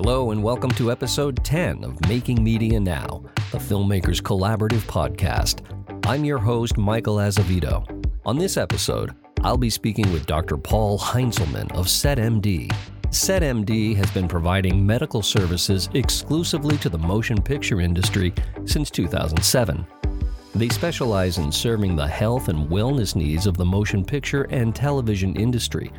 Hello, and welcome to episode 10 of Making Media Now, the Filmmakers Collaborative podcast. I'm your host, Michael Azevedo. On this episode, I'll be speaking with Dr. Paul Heinzelman of SetMD. SetMD has been providing medical services exclusively to the motion picture industry since 2007. They specialize in serving the health and wellness needs of the motion picture and television industry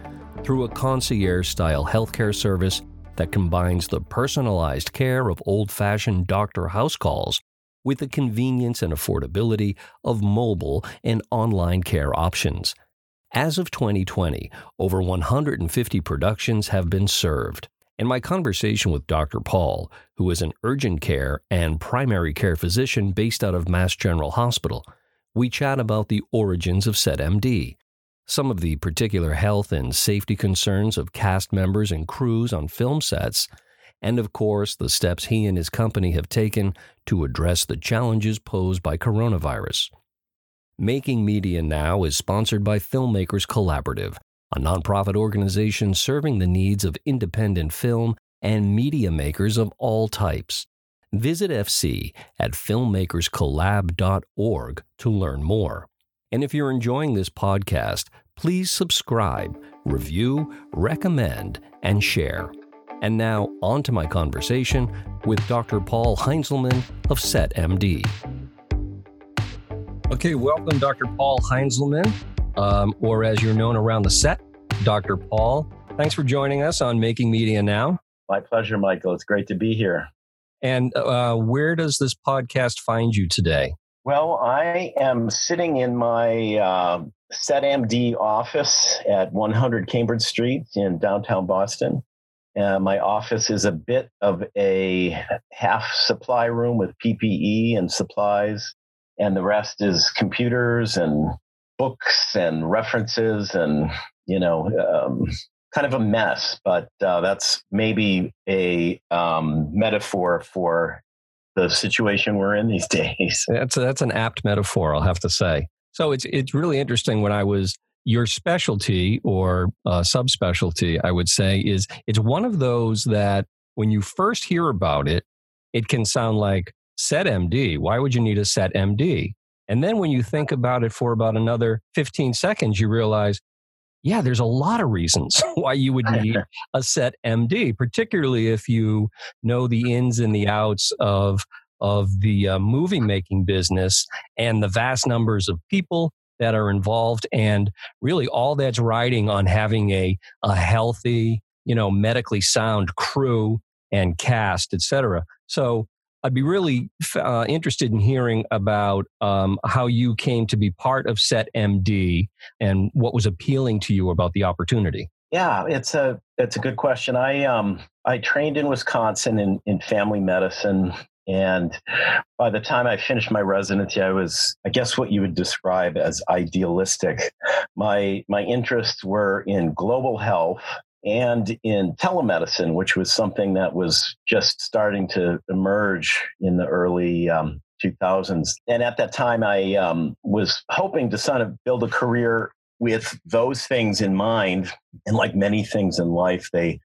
through a concierge style healthcare service that combines the personalized care of old fashioned doctor house calls with the convenience and affordability of mobile and online care options. As of 2020, over 150 productions have been served. In my conversation with Dr. Paul, who is an urgent care and primary care physician based out of Mass General Hospital, we chat about the origins of SetMD, some of the particular health and safety concerns of cast members and crews on film sets, and of course, the steps he and his company have taken to address the challenges posed by coronavirus. Making Media Now is sponsored by Filmmakers Collaborative, a nonprofit organization serving the needs of independent film and media makers of all types. Visit FC at filmmakerscollab.org to learn more. And if you're enjoying this podcast, please subscribe, review, recommend, and share. And now, on to my conversation with Dr. Paul Heinzelman of SetMD. Okay, welcome, Dr. Paul Heinzelman um, or as you're known around the set, Dr. Paul. Thanks for joining us on Making Media Now. My pleasure, Michael. It's great to be here. And uh, where does this podcast find you today? Well, I am sitting in my uh, SetMD office at 100 Cambridge Street in downtown Boston. Uh, my office is a bit of a half supply room with PPE and supplies, and the rest is computers and books and references and you know um, kind of a mess but uh, that's maybe a um, metaphor for the situation we're in these days. That's a, that's an apt metaphor i'll have to say. So it's it's really interesting when i was your specialty or uh, subspecialty i would say is it's one of those that when you first hear about it it can sound like set md why would you need a set md and then when you think about it for about another 15 seconds, you realize, yeah, there's a lot of reasons why you would need a set MD, particularly if you know the ins and the outs of of the uh, movie making business and the vast numbers of people that are involved and really all that's riding on having a, a healthy you know medically sound crew and cast etc so I'd be really uh, interested in hearing about um, how you came to be part of SetMD and what was appealing to you about the opportunity. Yeah, it's a it's a good question. I um I trained in Wisconsin in in family medicine, and by the time I finished my residency, I was I guess what you would describe as idealistic. My my interests were in global health and in telemedicine, which was something that was just starting to emerge in the early um, 2000s. And at that time, I um, was hoping to sort of build a career with those things in mind. And like many things in life, they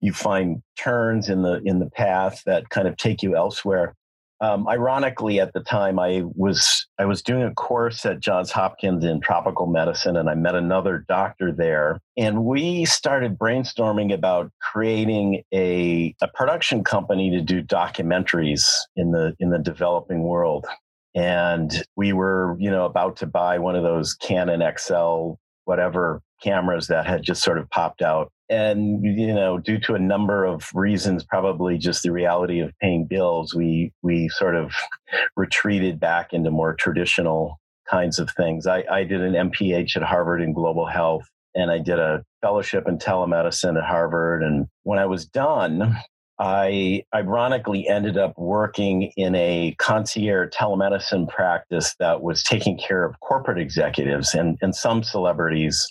you find turns in the in the path that kind of take you elsewhere. Um, ironically, at the time, I was I was doing a course at Johns Hopkins in tropical medicine, and I met another doctor there, and we started brainstorming about creating a a production company to do documentaries in the in the developing world. And we were, you know, about to buy one of those Canon XL whatever cameras that had just sort of popped out and you know due to a number of reasons probably just the reality of paying bills we we sort of retreated back into more traditional kinds of things. I, I did an mph at harvard in global health and i did a fellowship in telemedicine at harvard and when i was done I ironically ended up working in a concierge telemedicine practice that was taking care of corporate executives and, and some celebrities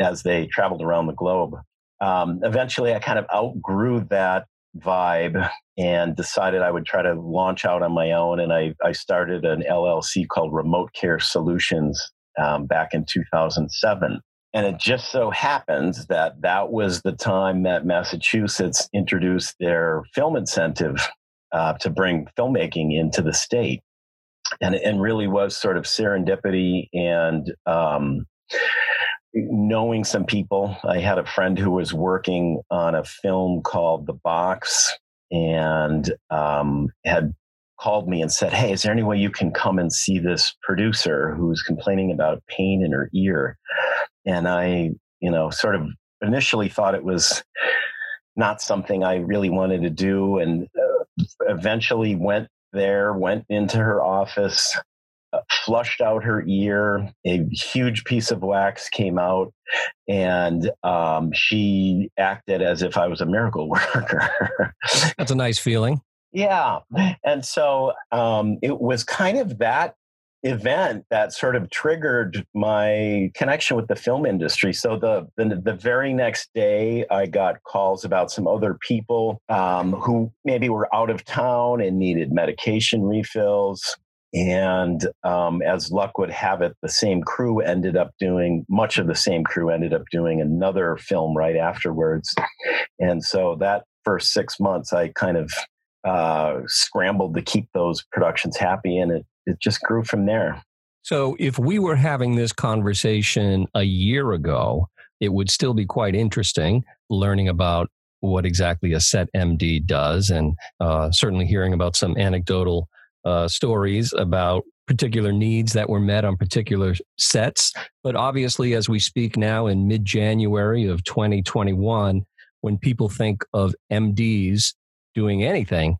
as they traveled around the globe um, eventually I kind of outgrew that vibe and decided I would try to launch out on my own. And I, I started an LLC called Remote Care Solutions um, back in 2007. and it just so happens that that was the time that Massachusetts introduced their film incentive uh, to bring filmmaking into the state. And, and really was sort of serendipity and um, knowing some people. I had a friend who was working on a film called The Box and um, had called me and said, Hey, is there any way you can come and see this producer who's complaining about pain in her ear? And I, you know, sort of initially thought it was not something I really wanted to do. And uh, eventually went there, went into her office, flushed out her ear. A huge piece of wax came out, and um, she acted as if I was a miracle worker. That's a nice feeling. Yeah. And so um, it was kind of that event that sort of triggered my connection with the film industry. So the the, the very next day, I got calls about some other people um, who maybe were out of town and needed medication refills. And um, as luck would have it, the same crew ended up doing much of the same crew ended up doing another film right afterwards. And so that first six months, I kind of uh, scrambled to keep those productions happy, and it it just grew from there. So, if we were having this conversation a year ago, it would still be quite interesting learning about what exactly a set MD does, and uh, certainly hearing about some anecdotal uh, stories about particular needs that were met on particular sets. But obviously, as we speak now in mid January of 2021, when people think of MDs doing anything,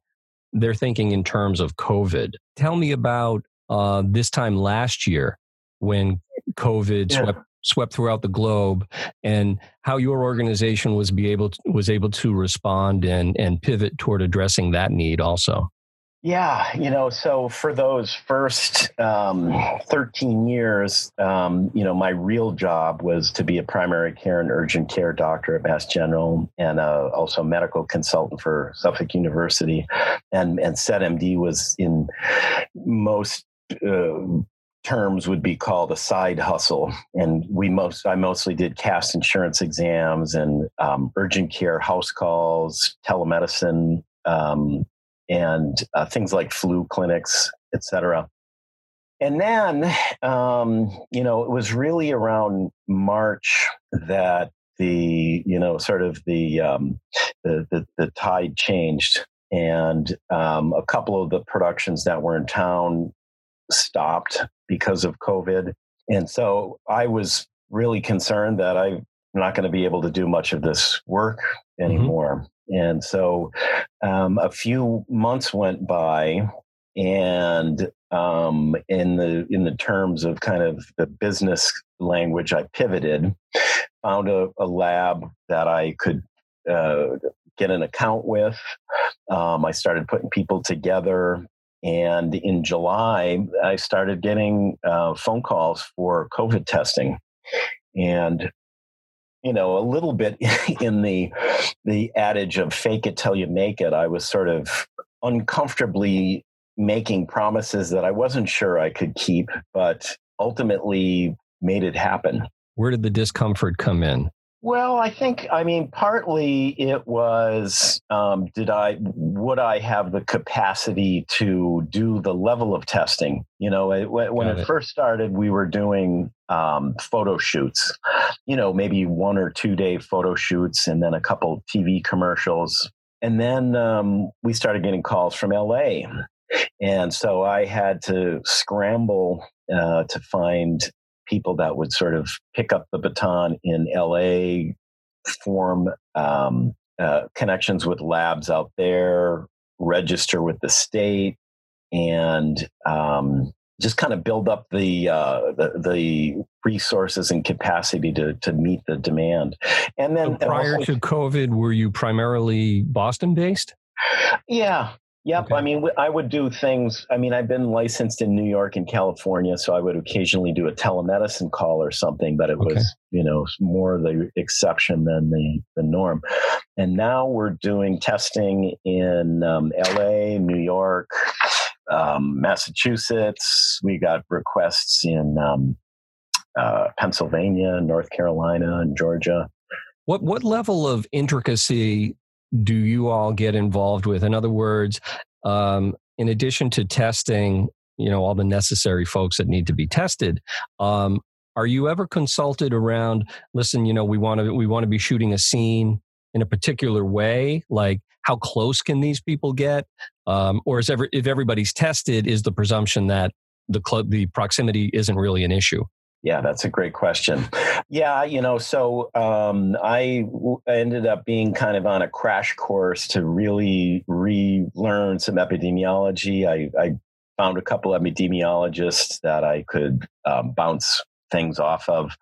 they're thinking in terms of COVID. Tell me about uh, this time last year when COVID yeah. swept swept throughout the globe and how your organization was be able to, was able to respond and and pivot toward addressing that need also. Yeah, you know, so for those first um, 13 years, um, you know, my real job was to be a primary care and urgent care doctor at Mass General and uh, also medical consultant for Suffolk University. And, and SetMD was in most uh, terms would be called a side hustle. And we most, I mostly did cash insurance exams and um, urgent care house calls, telemedicine, um, and uh, things like flu clinics, etc. And then, um, you know, it was really around March that the, you know, sort of the um, the, the, the tide changed, and um, a couple of the productions that were in town stopped because of COVID, and so I was really concerned that I'm not going to be able to do much of this work mm-hmm. anymore. And so um, a few months went by, and um, in the in the terms of kind of the business language, I pivoted, found a, a lab that I could uh, get an account with. Um, I started putting people together. And in July, I started getting uh, phone calls for COVID testing. And you know, a little bit in the the adage of fake it till you make it. I was sort of uncomfortably making promises that I wasn't sure I could keep, but ultimately made it happen. Where did the discomfort come in? Well, I think, I mean, partly it was um, did I, would I have the capacity to do the level of testing? You know, it, when it, it, first started, we were doing um, photo shoots, you know, maybe one or two day photo shoots and then a couple TV commercials. And then um, we started getting calls from LA. And so I had to scramble uh, to find people that would sort of pick up the baton in LA, form um, uh, connections with labs out there, register with the state, and um, just kind of build up the, uh, the, the resources and capacity to to meet the demand. And then so prior also, to COVID, were you primarily Boston based? Yeah, Yep. Okay. I mean, I would do things. I mean, I've been licensed in New York and California, so I would occasionally do a telemedicine call or something, but it okay. was, you know, more the exception than the, the norm. And now we're doing testing in um, LA, New York, um, Massachusetts. We got requests in um, uh, Pennsylvania, North Carolina, and Georgia. What what level of intricacy do you all get involved with? In other words, um, in addition to testing, you know, all the necessary folks that need to be tested, um, are you ever consulted around? Listen, you know, we want to we want to be shooting a scene in a particular way, like how close can these people get, um, or is ever if everybody's tested, is the presumption that the club the proximity isn't really an issue? Yeah, that's a great question. Yeah, you know, so um, I w- ended up being kind of on a crash course to really relearn some epidemiology. I, I found a couple epidemiologists that I could um, bounce things off of.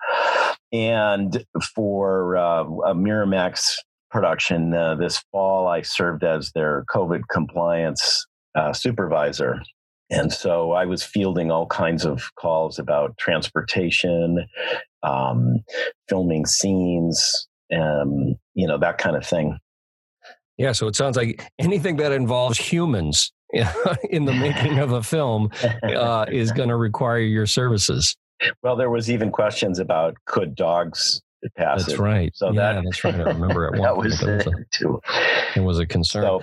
And for uh, a Miramax production uh, this fall, I served as their COVID compliance uh, supervisor. And so I was fielding all kinds of calls about transportation, um, filming scenes, um, you know, that kind of thing. Yeah, so it sounds like anything that involves humans in the making of a film uh, is going to require your services. Well, there was even questions about could dogs pass That's it. right. So yeah, that- that's right. I remember at one that was there was it a, too. it was a concern. So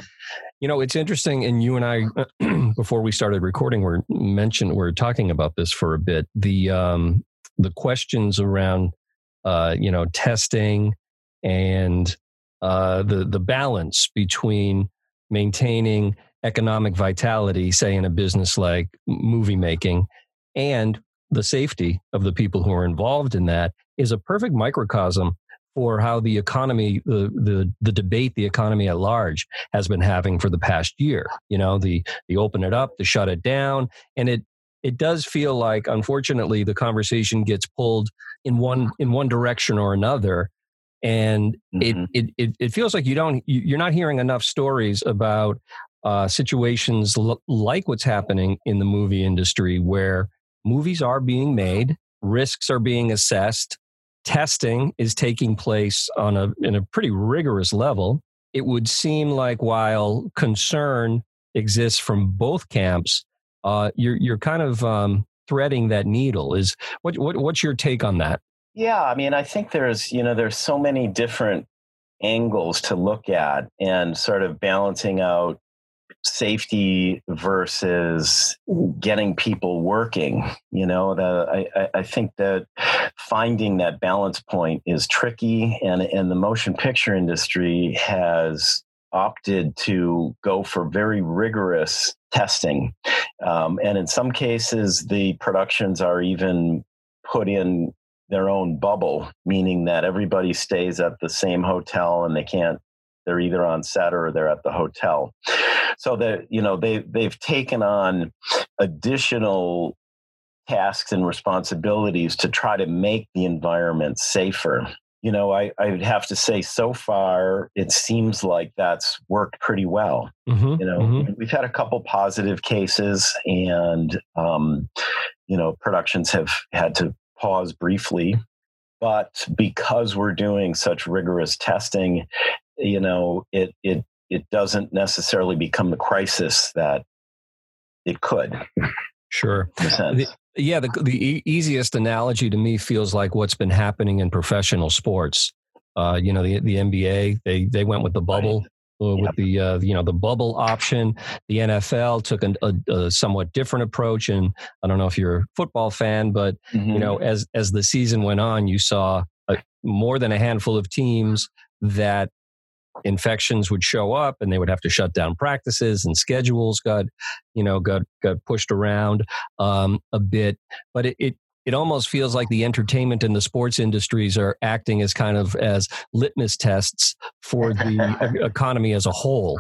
You know, it's interesting, and you and I, before we started recording, we're mentioned we're talking about this for a bit. The um, the questions around, uh, you know, testing and uh, the the balance between maintaining economic vitality, say in a business like movie making, and the safety of the people who are involved in that is a perfect microcosm for how the economy, the the the debate, the economy at large has been having for the past year. You know, the the open it up, the shut it down, and it it does feel like, unfortunately, the conversation gets pulled in one in one direction or another, and mhm. it, it it feels like you don't you- you're not hearing enough stories about uh, situations l- like what's happening in the movie industry where movies are being made, risks are being assessed, testing is taking place on a in a pretty rigorous level. It would seem like while concern exists from both camps, uh, you're you're kind of um, threading that needle. Is what, what what's your take on that? Yeah, I mean, I think there's you know there's so many different angles to look at, and sort of balancing out safety versus getting people working. You know, the, I, I- think that finding that balance point is tricky, and and the motion picture industry has opted to go for very rigorous testing, um, and in some cases, the productions are even put in their own bubble, meaning that everybody stays at the same hotel and they can't. They're either on set or they're at the hotel. So that you know they they've taken on additional tasks and responsibilities to try to make the environment safer. You know, I, I would have to say, so far, it seems like that's worked pretty well Mm-hmm, you know we've had a couple positive cases and um, you know productions have had to pause briefly but because we're doing such rigorous testing you know it it it doesn't necessarily become the crisis that it could Sure. sense. Yeah, the the e- easiest analogy to me feels like what's been happening in professional sports. Uh, you know, the the NBA they they went with the bubble. uh, With Yep. the uh, you know the bubble option, the NFL took an, a, a somewhat different approach, and I don't know if you're a football fan, but you know as as the season went on, you saw a, more than a handful of teams that infections would show up, and they would have to shut down practices, and schedules got you know got got pushed around um, a bit, but it, it it almost feels like the entertainment and the sports industries are acting as kind of as litmus tests for the economy as a whole.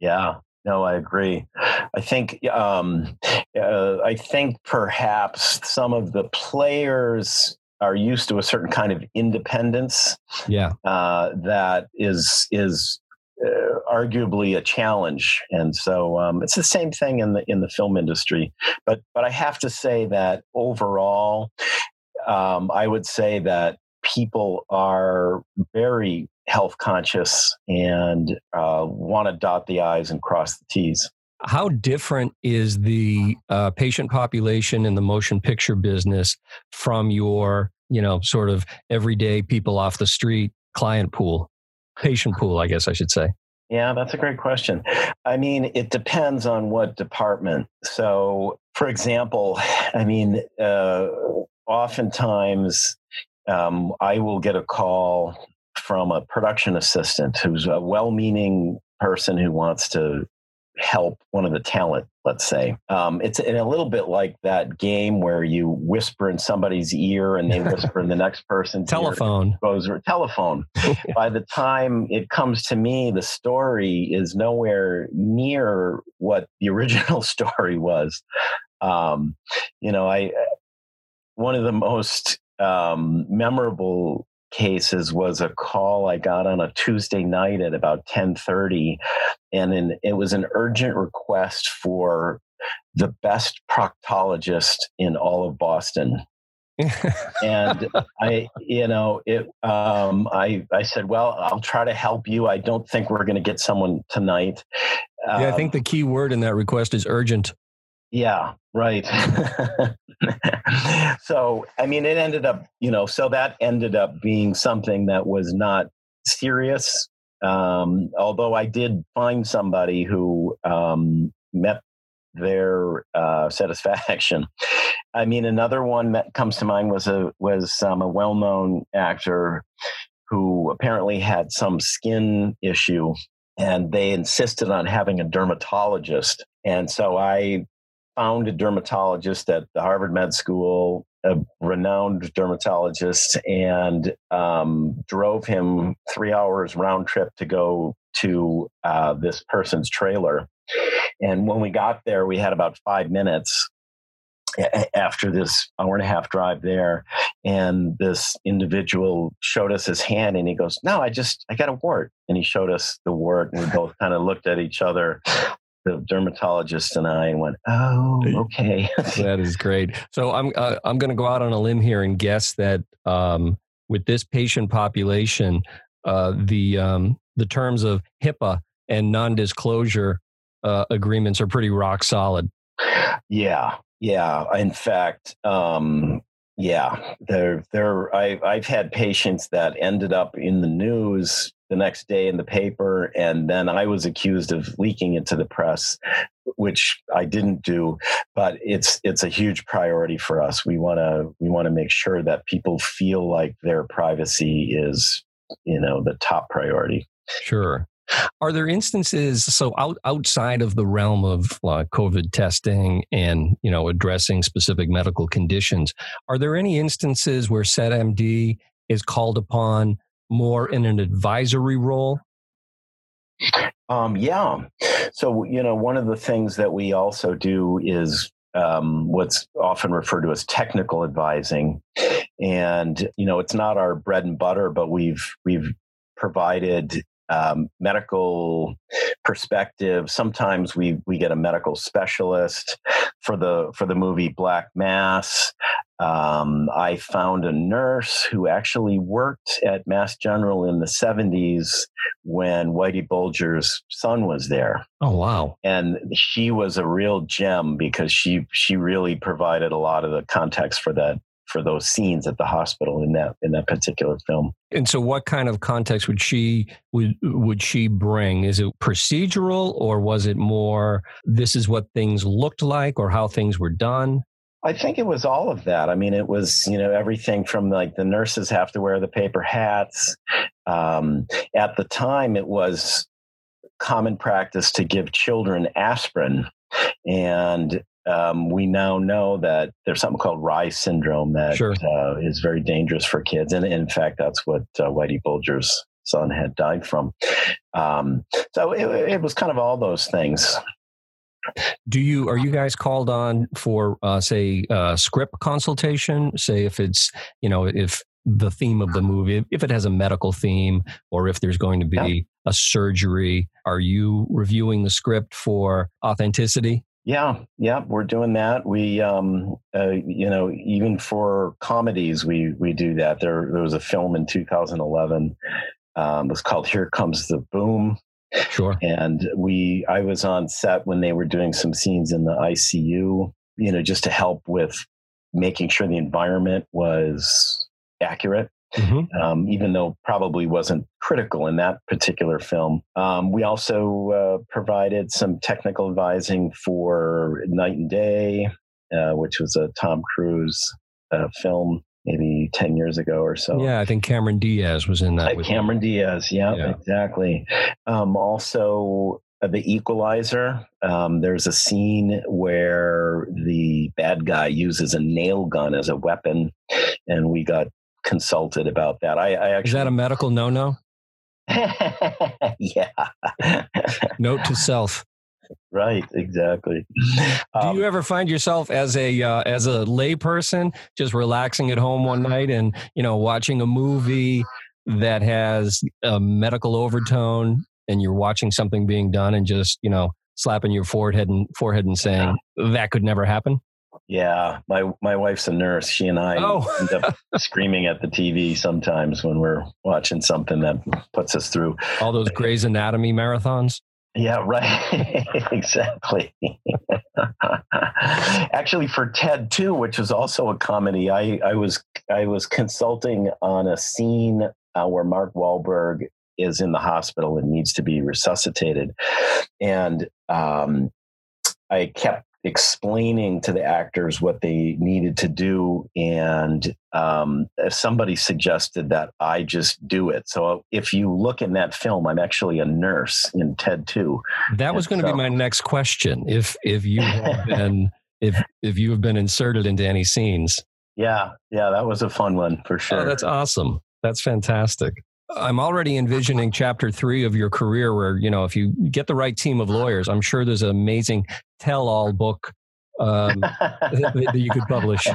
Yeah, no, I agree. I think um, uh, I think perhaps some of the players are used to a certain kind of independence Yeah, uh, that is is uh, arguably a challenge, and so um, it's the same thing in the in the film industry. But but I have to say that overall, um, I would say that people are very health conscious and uh, want to dot the i's and cross the t's. How different is the uh, patient population in the motion picture business from your, you know, sort of everyday people off the street client pool, patient pool, I guess I should say? Yeah, that's a great question. I mean, it depends on what department. So, for example, I mean, uh, oftentimes um, I will get a call from a production assistant who's a well meaning person who wants to help one of the talent let's say. Um, it's a little bit like that game where you whisper in somebody's ear and they whisper in the next person's telephone. Goes telephone. By the time it comes to me the story is nowhere near what the original story was. Um, you know i one of the most um, memorable cases was a call I got on a Tuesday night at about 10:30 and in, it was an urgent request for the best proctologist in all of Boston. and I, you know, it. Um, I, I said, well, I'll try to help you. I don't think we're going to get someone tonight. Um, yeah, I think um, the key word in that request is urgent. Yeah, right. so, I mean, it ended up, you know, so that ended up being something that was not serious. Um, although I did find somebody who um, met their uh, satisfaction. I mean, another one that comes to mind was a was um, a well known actor who apparently had some skin issue, and they insisted on having a dermatologist. And so I found a dermatologist at the Harvard Med School, a renowned dermatologist, and um, drove him three hours round trip to go to uh, this person's trailer. And when we got there, we had about five minutes after this hour and a half drive there and this individual showed us his hand and he goes no i just i got a wart and he showed us the wart and we both kind of looked at each other the dermatologist and I went, "Oh, okay." that is great. So I'm uh, I'm going to go out on a limb here and guess that um, with this patient population, uh, the um, the terms of HIPAA and non-disclosure uh, agreements are pretty rock solid. Yeah, yeah. In fact, um, yeah, there, there. I, I've had patients that ended up in the news the next day in the paper, and then I was accused of leaking it to the press, which I didn't do. But it's it's a huge priority for us. We want to we want to make sure that people feel like their privacy is, you know, the top priority. Sure. Are there instances so out, outside of the realm of uh, COVID testing and you know addressing specific medical conditions? Are there any instances where SetMD is called upon more in an advisory role? Um, yeah. So, you know, one of the things that we also do is um, what's often referred to as technical advising. And, you know, it's not our bread and butter, but we've, we've provided um, medical perspective. Sometimes we we get a medical specialist for the for the movie Black Mass. Um, I found a nurse who actually worked at Mass General in the 70s when Whitey Bulger's son was there. Oh wow. And she was a real gem because she she really provided a lot of the context for that for those scenes at the hospital in that in that particular film. And so, what kind of context would she would would she bring? Is it procedural, or was it more this is what things looked like, or how things were done? I think it was all of that. I mean, it was you know everything from like the nurses have to wear the paper hats. Um, at the time, it was common practice to give children aspirin and um, we now know that there's something called Reye syndrome that sure. uh, is very dangerous for kids, and in fact, that's what uh, Whitey Bulger's son had died from. Um, so it, it, was kind of all those things. Do you are you guys called on for uh, say uh, script consultation? Say if it's you know if the theme of the movie, if it has a medical theme, or if there's going to be yeah. a surgery, are you reviewing the script for authenticity? Yeah, yeah, we're doing that. We, um, uh, you know, even for comedies, we we do that. There, there was a film in 2011. Um, it was called "Here Comes the Boom," Sure. And we, I was on set when they were doing some scenes in the ICU, you know, just to help with making sure the environment was accurate. Mm-hmm. Um, even though probably wasn't critical in that particular film. Um, we also uh, provided some technical advising for Knight and Day, uh, which was a Tom Cruise uh, film maybe 10 years ago or so. Yeah, I think Cameron Diaz was in that. Uh, Cameron Diaz, yeah, yeah. exactly. Um, also, uh, the Equalizer. Um, there's a scene where the bad guy uses a nail gun as a weapon, and we got consulted about that. I, I actually is that a medical no-no? yeah. Note to self. Right, exactly. Do you um, ever find yourself as a uh, as a layperson just relaxing at home one night and you know watching a movie that has a medical overtone and you're watching something being done and just you know slapping your forehead and forehead and saying that could never happen? Yeah, my my wife's a nurse. She and I oh. end up screaming at the TV sometimes when we're watching something that puts us through all those Grey's Anatomy marathons. Yeah, right. exactly. Actually, for Ted 2, which was also a comedy, I, I was I was consulting on a scene uh, where Mark Wahlberg is in the hospital and needs to be resuscitated, and um, I kept explaining to the actors what they needed to do. And um, somebody suggested that i just do it. So if you look in that film i'm actually a nurse in ted 2 that was going to so, be my next question. If if you have been if if you have been inserted into any scenes. Yeah yeah that was a fun one for oh, sure. oh, that's awesome. That's fantastic I'm already envisioning chapter three of your career where, you know, if you get the right team of lawyers, I'm sure there's an amazing tell all book um, that, you could publish.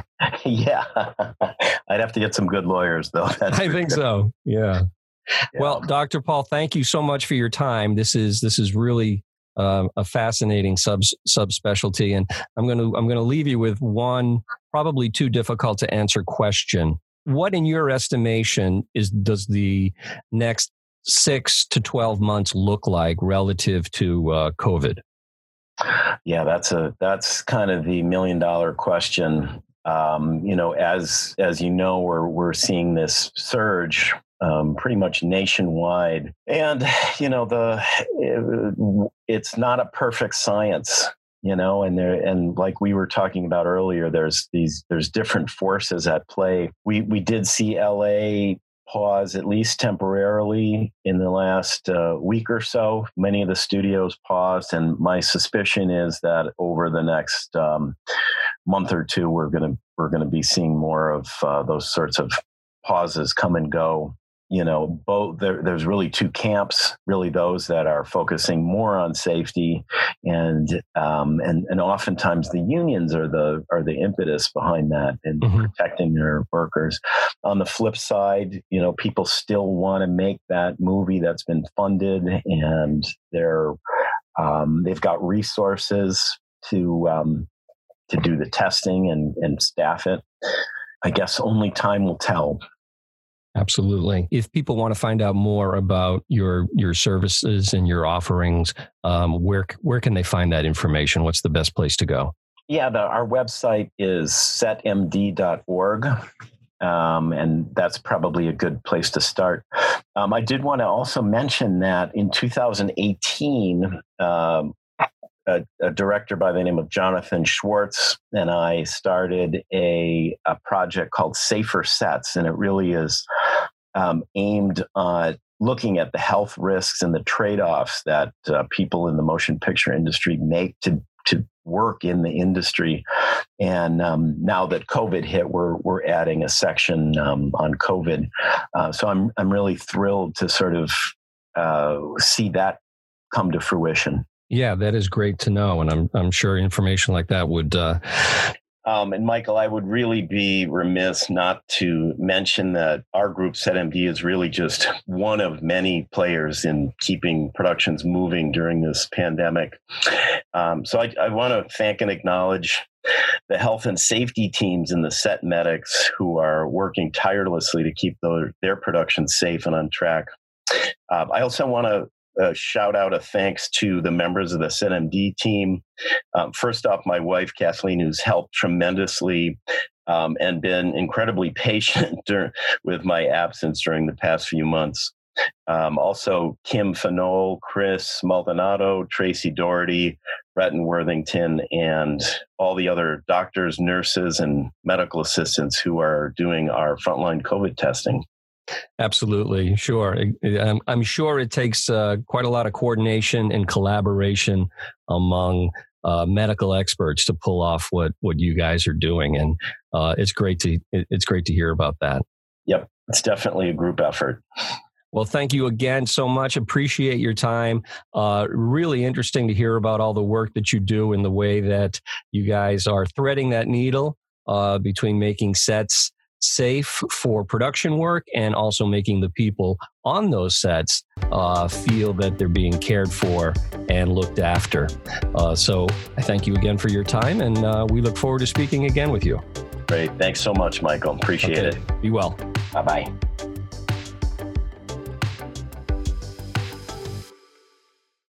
Yeah. I'd have to get some good lawyers, though. That's I think sure. so. Yeah. yeah. Well, Dr. Paul, thank you so much for your time. This is, this is really uh, a fascinating sub subspecialty, and I'm going to I'm going to leave you with one probably too difficult to answer question what in your estimation is does the next six to 12 months look like relative to uh, covid? Yeah that's a that's kind of the million dollar question. Um, you know as as you know we're we're seeing this surge um, pretty much nationwide. And you know the it, it's not a perfect science you know and there and like we were talking about earlier there's these there's different forces at play. We we did see la pause at least temporarily in the last uh, week or so. Many of the studios paused and my suspicion is that over the next um, month or two we're going to we're going to be seeing more of uh, those sorts of pauses come and go you know both there, there's really two camps really those that are focusing more on safety and um, and and oftentimes the unions are the are the impetus behind that and mm-hmm. protecting their workers. On the flip side you know people still want to make that movie that's been funded and they're um, they've got resources to um, to do the testing and and staff it. I guess only time will tell Absolutely. If people want to find out more about your your services and your offerings, um, where where can they find that information? What's the best place to go? Yeah, the, our website is setmd.org. Um, and that's probably a good place to start. Um, I did want to also mention that in 2018, um, a, a, director by the name of Jonathan Schwartz and I started a, a project called Safer Sets, and it really is um, aimed at looking at the health risks and the trade-offs that uh, people in the motion picture industry make to to work in the industry. And um, now that COVID hit, we're we're adding a section um, on COVID. Uh, so I'm I'm really thrilled to sort of uh, see that come to fruition. Yeah, that is great to know, and I'm I'm sure information like that would. Uh... Um, and Michael, I would really be remiss not to mention that our group SetMD is really just one of many players in keeping productions moving during this pandemic. Um, so I, I want to thank and acknowledge the health and safety teams and the set medics who are working tirelessly to keep their, their production safe and on track. Uh, I also want to a shout out of thanks to the members of the SetMD team. Um, first off, my wife, Kathleen, who's helped tremendously um, and been incredibly patient dur- with my absence during the past few months. Um, also, Kim Fanol, Chris Maldonado, Tracy Doherty, Breton Worthington, and all the other doctors, nurses, and medical assistants who are doing our frontline COVID testing. Absolutely, sure. I'm, I'm sure it takes uh, quite a lot of coordination and collaboration among uh, medical experts to pull off what what you guys are doing, and uh, it's great to it's great to hear about that. Yep, it's definitely a group effort. Well, thank you again so much. Appreciate your time. Uh, really interesting to hear about all the work that you do and the way that you guys are threading that needle uh, between making sets safe for production work and also making the people on those sets uh, feel that they're being cared for and looked after. Uh, so I thank you again for your time, and uh, we look forward to speaking again with you. Great. Thanks so much, Michael. Appreciate okay. it. Be well. Bye bye.